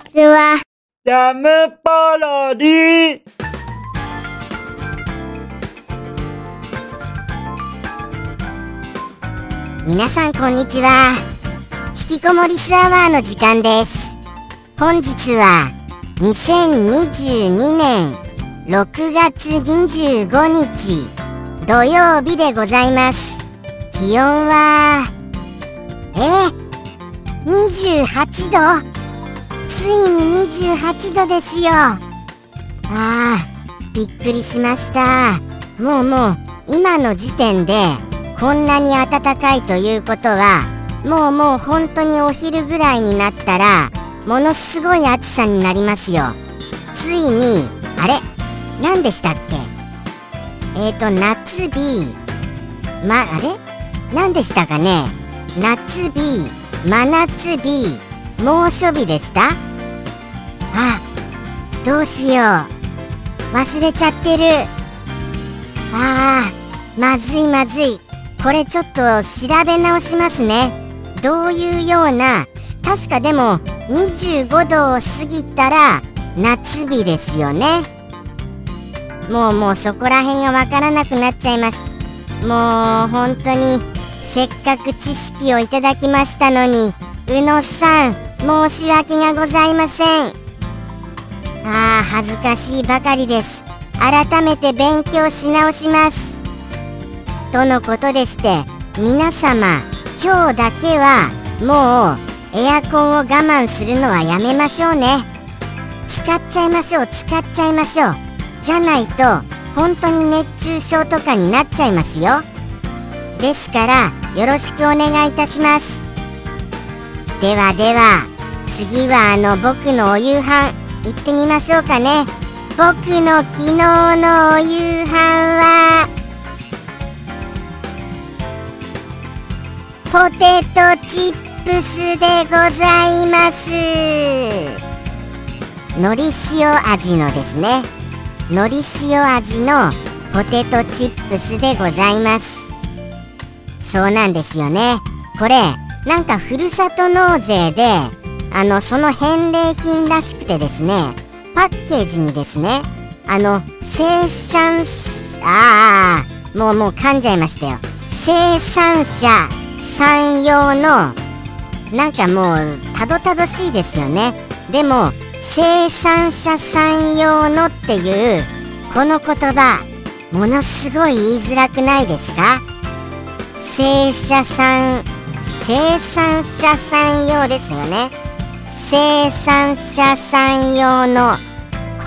ちは。ジャムパロディ皆さんこんにちは。引きこもりスアワーの時間です。本日は2022年6月25日土曜日でございます。気温はえ28度？ついに28度ですよ。ああびっくりしました。もうもう今の時点でこんなに暖かいということはもうもう本当にお昼ぐらいになったらものすごい暑さになりますよ。ついにあれ？何でしたっけ？えっ、ー、と夏日。まあれ？何でしたかね？夏日真夏日猛暑日でした？どうしよう。忘れちゃってる。あーまずいまずい。これちょっと調べ直しますね。どういうような確かでも25度を過ぎたら夏日ですよね。もうもうそこら辺がわからなくなっちゃいます。もう本当にせっかく知識をいただきましたのに宇野さん申し訳がございません。ああ恥ずかしいばかりです。改めて勉強し直します。とのことでして皆様今日だけはもうエアコンを我慢するのはやめましょうね。使っちゃいましょう使っちゃいましょう。じゃないと本当に熱中症とかになっちゃいますよ。ですからよろしくお願いいたします。ではでは次はあの僕のお夕飯。行ってみましょうかね。僕の昨日のお夕飯はポテトチップスでございます。のり塩味のですね。のり塩味のポテトチップスでございます。そうなんですよね。これなんかふるさと納税であのその返礼品らしくてですねパッケージにですねあの生産ああもうもう噛んじゃいましたよ。生産者産用のなんかもうたどたどしいですよね。でも生産者産用のっていうこの言葉ものすごい言いづらくないですか？生産者生産者産用ですよね。生産者さん用の。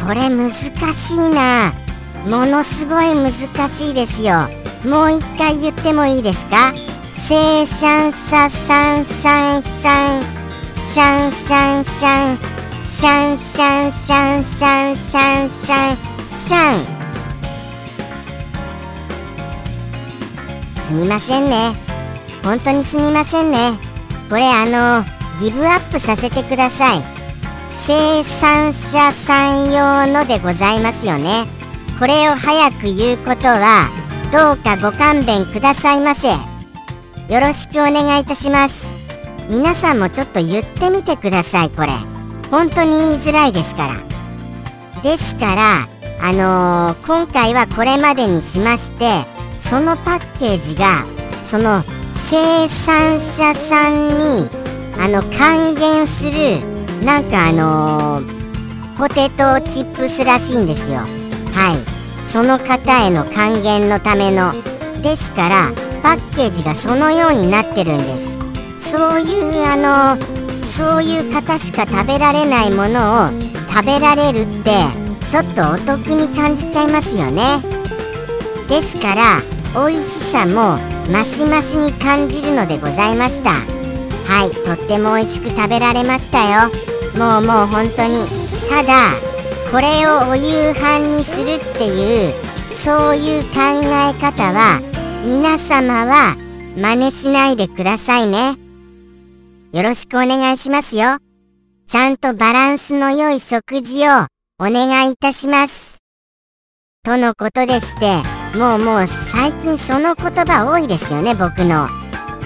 これ難しいな。ものすごい難しいですよ。もう一回言ってもいいですか？生産者さんシャンシャンシャンシャンシャンシャンシャンシャンシャンシャンシャンシャンすみませんね。本当にすみませんね。これあのギブアップさせてください。生産者さん用のでございますよね。これを早く言うことはどうかご勘弁くださいませ。よろしくお願いいたします。皆さんもちょっと言ってみてくださいこれ。本当に言いづらいですから。ですからあのー、今回はこれまでにしましてそのパッケージがその生産者さんにあの還元するなんかあのー、ポテトチップスらしいんですよ。はい。その方への還元のための。ですからパッケージがそのようになってるんです。そういうあのそういう方しか食べられないものを食べられるってちょっとお得に感じちゃいますよね。ですから美味しさもマシマシに感じるのでございました。はいとっても美味しく食べられましたよ。もうもう本当に。ただこれをお夕飯にするっていうそういう考え方は皆様は真似しないでくださいね。よろしくお願いしますよ。ちゃんとバランスの良い食事をお願いいたします。とのことでしてもうもう最近その言葉多いですよね僕の。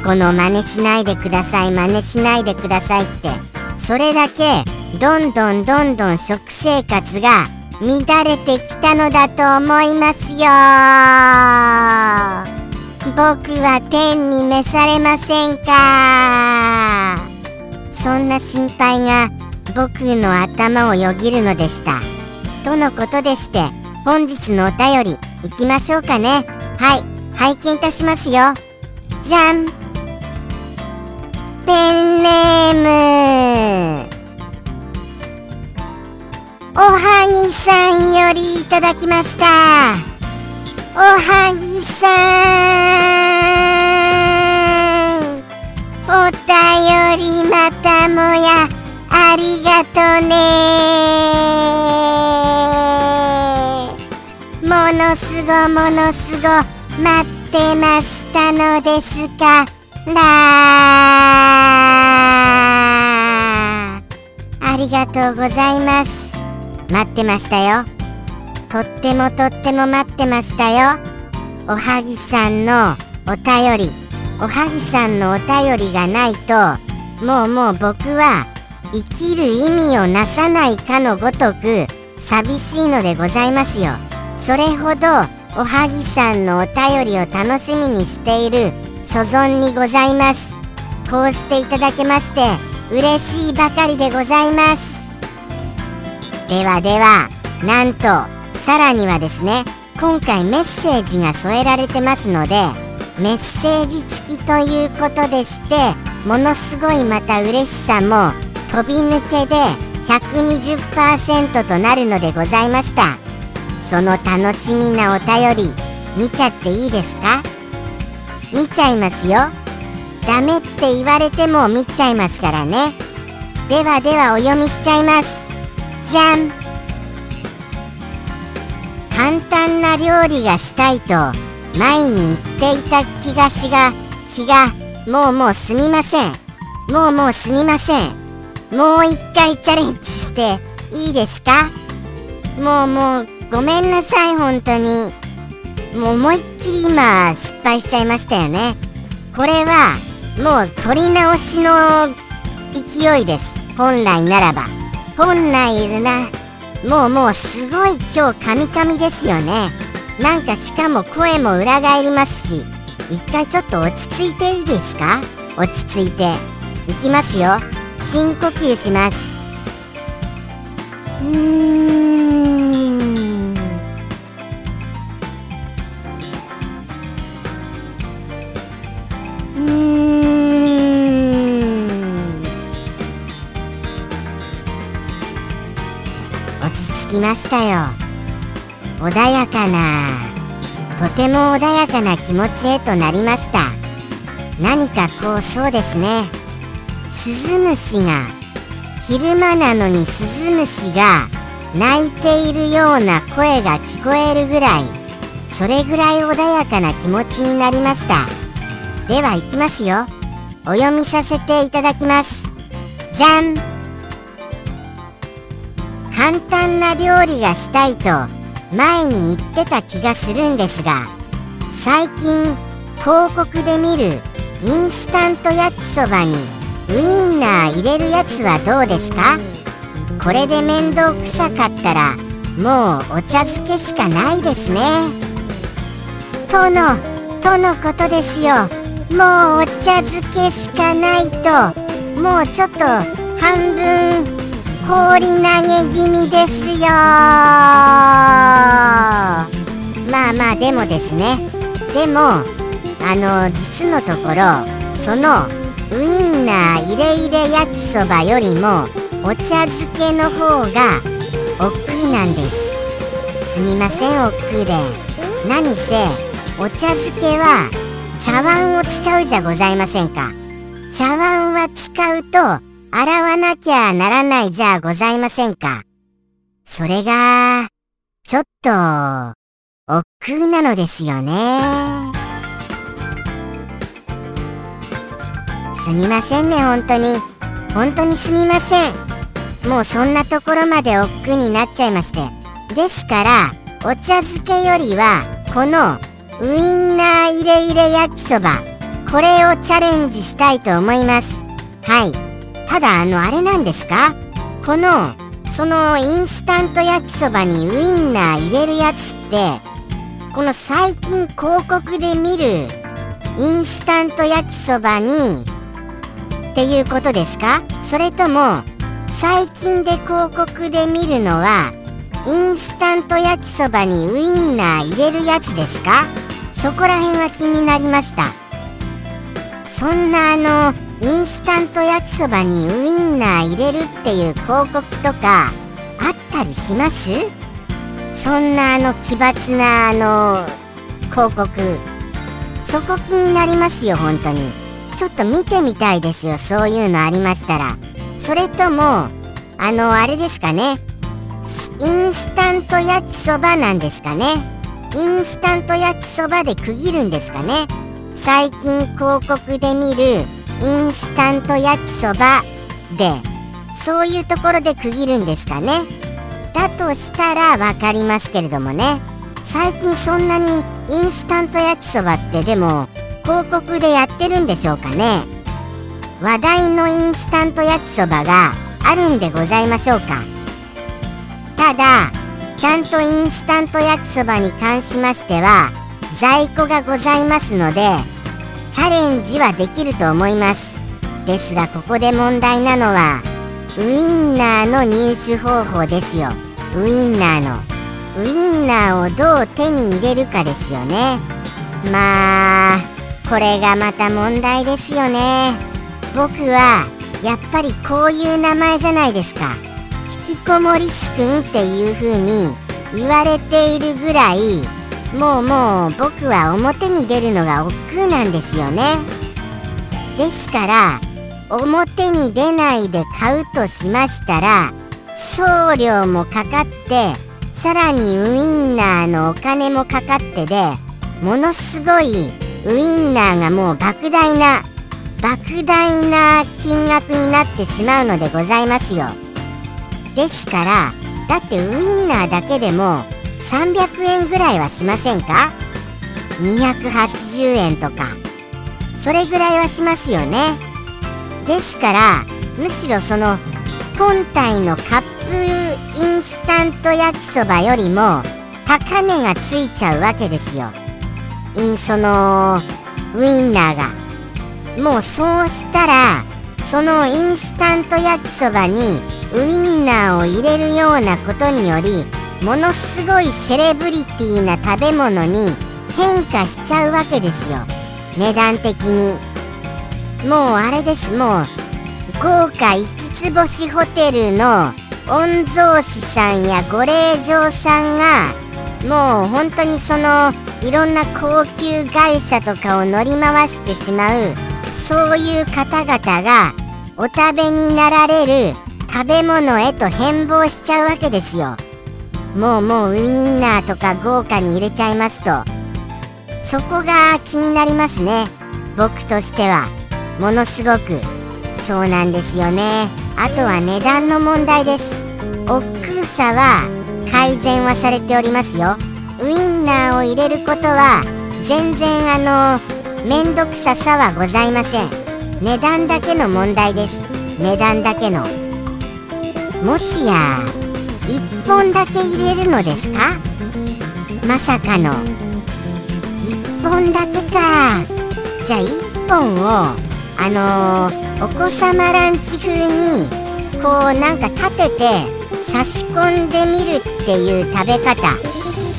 この真似しないでください真似しないでくださいって。それだけどんどんどんどん食生活が乱れてきたのだと思いますよ。僕は天に召されませんか？そんな心配が僕の頭をよぎるのでした。とのことでして本日のお便りいきましょうかね。はい拝見いたしますよ。じゃん。ペンネーム。おはぎさんよりいただきました。おはぎさん。お便りまたもやありがとね。ものすごものすご待ってましたのですからありがとうございます。待ってましたよ。とってもとっても待ってましたよ。おはぎさんのお便り。おはぎさんのお便りがないともうもう僕は生きる意味をなさないかのごとく寂しいのでございますよ。それほどおはぎさんのお便りを楽しみにしている所存にございます。こうしていただけまして嬉しいばかりでございます。ではではなんとさらにはですね今回メッセージが添えられてますのでメッセージ付きということでしてものすごいまた嬉しさも飛び抜けで120%となるのでございました。その楽しみなお便り見ちゃっていいですか？見ちゃいますよ。ダメって言われても見ちゃいますからね。ではではお読みしちゃいます。じゃん。簡単な料理がしたいと前に言っていた気がしが気がもうもうすみません。もうもうすみません。もう一回チャレンジしていいですか？もうもうごめんなさい本当に。もう思いっきり今失敗しちゃいましたよね。これはもう取り直しの勢いです。本来ならば。本来いるなもうもうすごい今日カミカミですよね。なんかしかも声も裏返りますし。一回ちょっと落ち着いていいですか？落ち着いて。いきますよ。深呼吸します。ましたよ。穏やかなとても穏やかな気持ちへとなりました。何かこうそうですね。スズムシが昼間なのにスズムシが鳴いているような声が聞こえるぐらいそれぐらい穏やかな気持ちになりました。では行きますよ。お読みさせていただきます。じゃん簡単な料理がしたいと前に言ってた気がするんですが最近広告で見るインスタント焼きそばにウインナー入れるやつはどうですか？これで面倒くさかったらもうお茶漬けしかないですね。とのとのことですよ。もうお茶漬けしかないと。もうちょっと半分放り投げ気味ですよ。まあまあでもですね。でもあの実のところそのウインナー入れ入れ焼きそばよりもお茶漬けの方が億劫なんです。すみません億劫で。何せお茶漬けは茶碗を使うじゃございませんか。茶碗は使うと洗わなきゃならないじゃございませんか。それがちょっと億劫なのですよね。すみませんね本当に。本当にすみません。もうそんなところまで億劫になっちゃいまして。ですからお茶漬けよりはこのウインナー入れ入れ焼きそば。これをチャレンジしたいと思います。はい。ただあのあれなんですか？このそのインスタント焼きそばにウインナー入れるやつってこの最近広告で見るインスタント焼きそばにっていうことですか？それとも最近で広告で見るのはインスタント焼きそばにウインナー入れるやつですか？そこら辺は気になりました。そんなあのインスタント焼きそばにウインナー入れるっていう広告とかあったりします？そんなあの奇抜なあの広告。そこ気になりますよ本当に。ちょっと見てみたいですよそういうのありましたら。それともあのあれですかね。インスタント焼きそばなんですかね。インスタント焼きそばで区切るんですかね。最近広告で見るインスタント焼きそばでそういうところで区切るんですかね。だとしたら分かりますけれどもね。最近そんなにインスタント焼きそばってでも広告でやってるんでしょうかね。話題のインスタント焼きそばがあるんでございましょうか。ただちゃんとインスタント焼きそばに関しましては在庫がございますのでチャレンジはできると思います。ですがここで問題なのはウインナーの入手方法ですよ。ウインナーの。ウインナーをどう手に入れるかですよね。まあこれがまた問題ですよね。僕はやっぱりこういう名前じゃないですか。引きこもりすくんっていう風に言われているぐらいもうもう僕は表に出るのが億劫なんですよね。ですから表に出ないで買うとしましたら送料もかかってさらにウインナーのお金もかかってでものすごいウインナーがもう莫大な莫大な金額になってしまうのでございますよ。ですからだってウインナーだけでも300円ぐらいはしませんか？280円とか。それぐらいはしますよね。ですからむしろその本体のカップインスタント焼きそばよりも高値がついちゃうわけですよ。インそのウインナーが。もうそうしたらそのインスタント焼きそばにウインナーを入れるようなことによりものすごいセレブリティな食べ物に変化しちゃうわけですよ。値段的にもうあれです。もう豪華5つ星ホテルの御曹司さんやご令嬢さんがもう本当にそのいろんな高級会社とかを乗り回してしまうそういう方々がお食べになられる食べ物へと変貌しちゃうわけですよ。もうもうウインナーとか豪華に入れちゃいますと。そこが気になりますね。僕としては。ものすごく。そうなんですよね。あとは値段の問題です。億劫さは改善はされておりますよ。ウインナーを入れることは全然あのめんどくささはございません。値段だけの問題です。値段だけの。もしや本だけ入れるのですか？まさかの。1本だけか。じゃあ1本をあのー、お子様ランチ風にこうなんか立てて差し込んでみるっていう食べ方。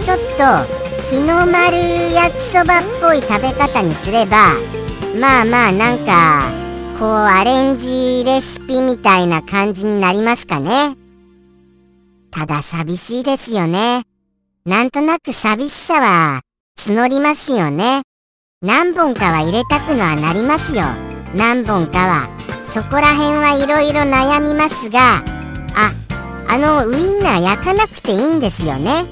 ちょっと日の丸焼きそばっぽい食べ方にすればまあまあなんかこうアレンジレシピみたいな感じになりますかね。ただ寂しいですよね。なんとなく寂しさは募りますよね。何本かは入れたくのはなりますよ。何本かはそこら辺はいろいろ悩みますがああのウインナー焼かなくていいんですよね。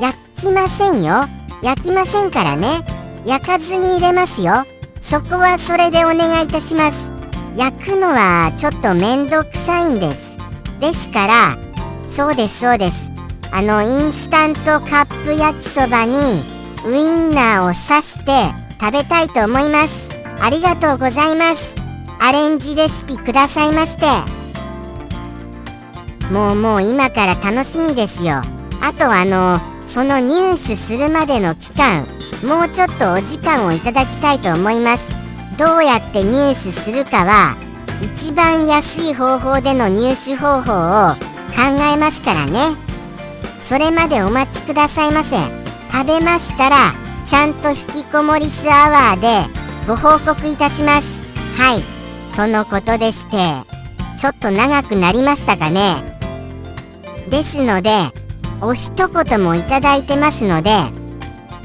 焼きませんよ。焼きませんからね。焼かずに入れますよ。そこはそれでお願いいたします。焼くのはちょっとめんどくさいんです。ですからそうですそうです。あのインスタントカップ焼きそばにウインナーを刺して食べたいと思います。ありがとうございます。アレンジレシピくださいまして。もうもう今から楽しみですよ。あとあのその入手するまでの期間もうちょっとお時間をいただきたいと思います。どうやって入手するかは一番安い方法での入手方法を考えますからね。それまでお待ちくださいませ。食べましたらちゃんと引きこもりスアワーでご報告いたします。はい。とのことでしてちょっと長くなりましたかね。ですのでお一言もいただいてますので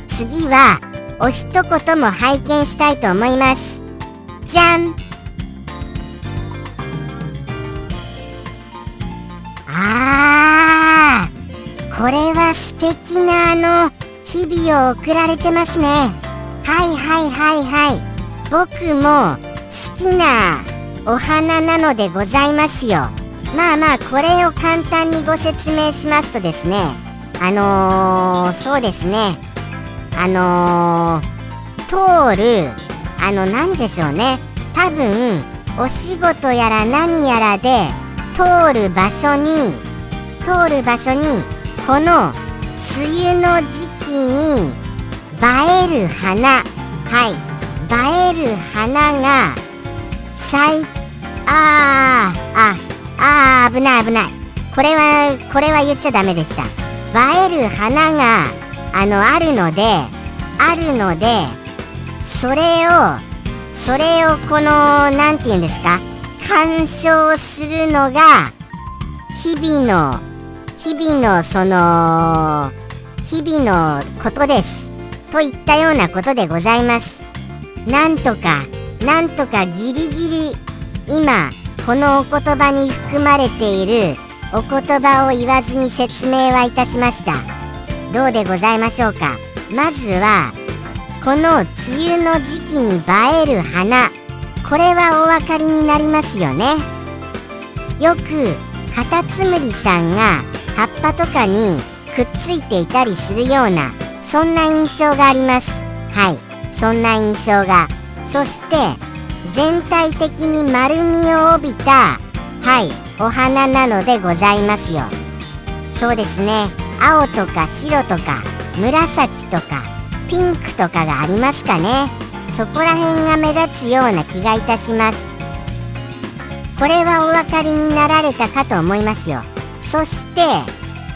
次はお一言も拝見したいと思います。じゃん。これは素敵なあの日々を送られてますね。はいはいはいはい。僕も好きなお花なのでございますよ。まあまあこれを簡単にご説明しますとですね。あのー、そうですね。あのー、通るあの何でしょうね。多分お仕事やら何やらで通る場所に通る場所にこの梅雨の時期に映える花。はい。映える花が咲いあーああ危ない危ない。これはこれは言っちゃダメでした。映える花があのあるのであるのでそれをそれをこの何て言うんですか？鑑賞するのが日々の日々のその日々のことです。といったようなことでございます。なんとかなんとかギリギリ今このお言葉に含まれているお言葉を言わずに説明はいたしました。どうでございましょうか。まずはこの梅雨の時期に映える花。これはお分かりになりますよね。よくカタツムリさんが葉っぱとかにくっついていたりするようなそんな印象があります。はい。そんな印象が。そして全体的に丸みを帯びたはいお花なのでございますよ。そうですね。青とか白とか紫とかピンクとかがありますかね。そこら辺が目立つような気がいたします。これはお分かりになられたかと思いますよ。そして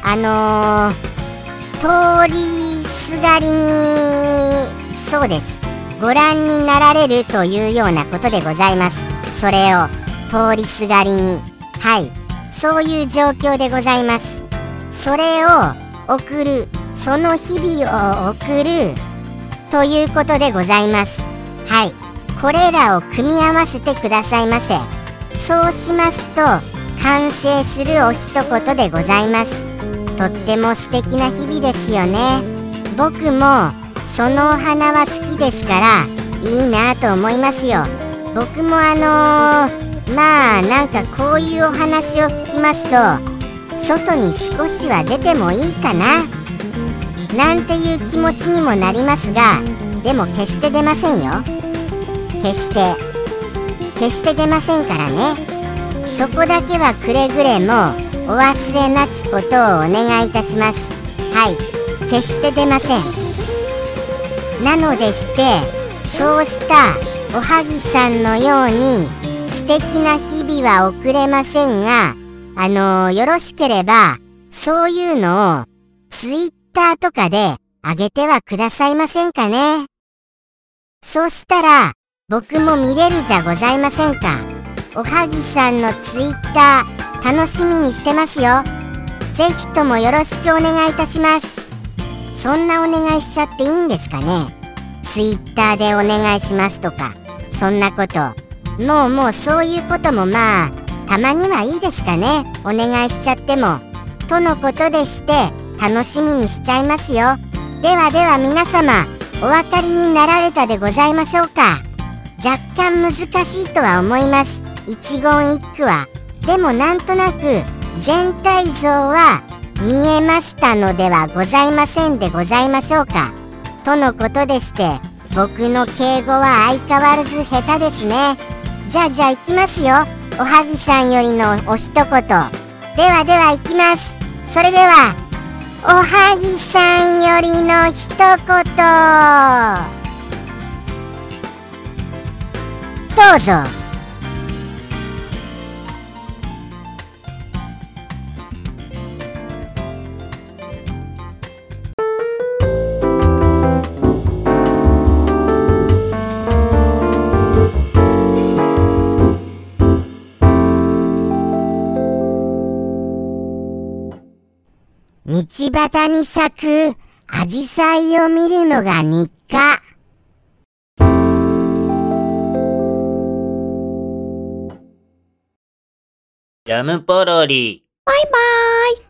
あのー、通りすがりにそうです。ご覧になられるというようなことでございます。それを通りすがりに。はい。そういう状況でございます。それを送る。その日々を送る。ということでございます。はい。これらを組み合わせてくださいませ。そうしますと完成するお一言でございます。とっても素敵な日々ですよね。僕もそのお花は好きですからいいなと思いますよ。僕もあのー、まあなんかこういうお話を聞きますと外に少しは出てもいいかな。なんていう気持ちにもなりますがでも決して出ませんよ。決して決して出ませんからね。そこだけはくれぐれもお忘れなきことをお願いいたします。はい。決して出ません。なのでしてそうしたおはぎさんのように素敵な日々は送れませんがあのー、よろしければそういうのをツイッターとかであげてはくださいませんかね。そうしたら僕も見れるじゃございませんか。おはぎさんのツイッター楽しみにしてますよ。ぜひともよろしくお願いいたします。そんなお願いしちゃっていいんですかね？Twitter でお願いしますとかそんなこと。もうもうそういうこともまあたまにはいいですかね？お願いしちゃっても。とのことでして楽しみにしちゃいますよ。ではでは皆様お分かりになられたでございましょうか？若干難しいとは思います。一言一句はでもなんとなく全体像は見えましたのではございませんでございましょうか。とのことでして僕の敬語は相変わらず下手ですね。じゃあじゃあ行きますよ。おはぎさんよりのお一言。ではでは行きます。それではおはぎさんよりの一言。どうぞ。端に咲くアジサイを見るのが日課。ジャムポロリ。バイバーイ。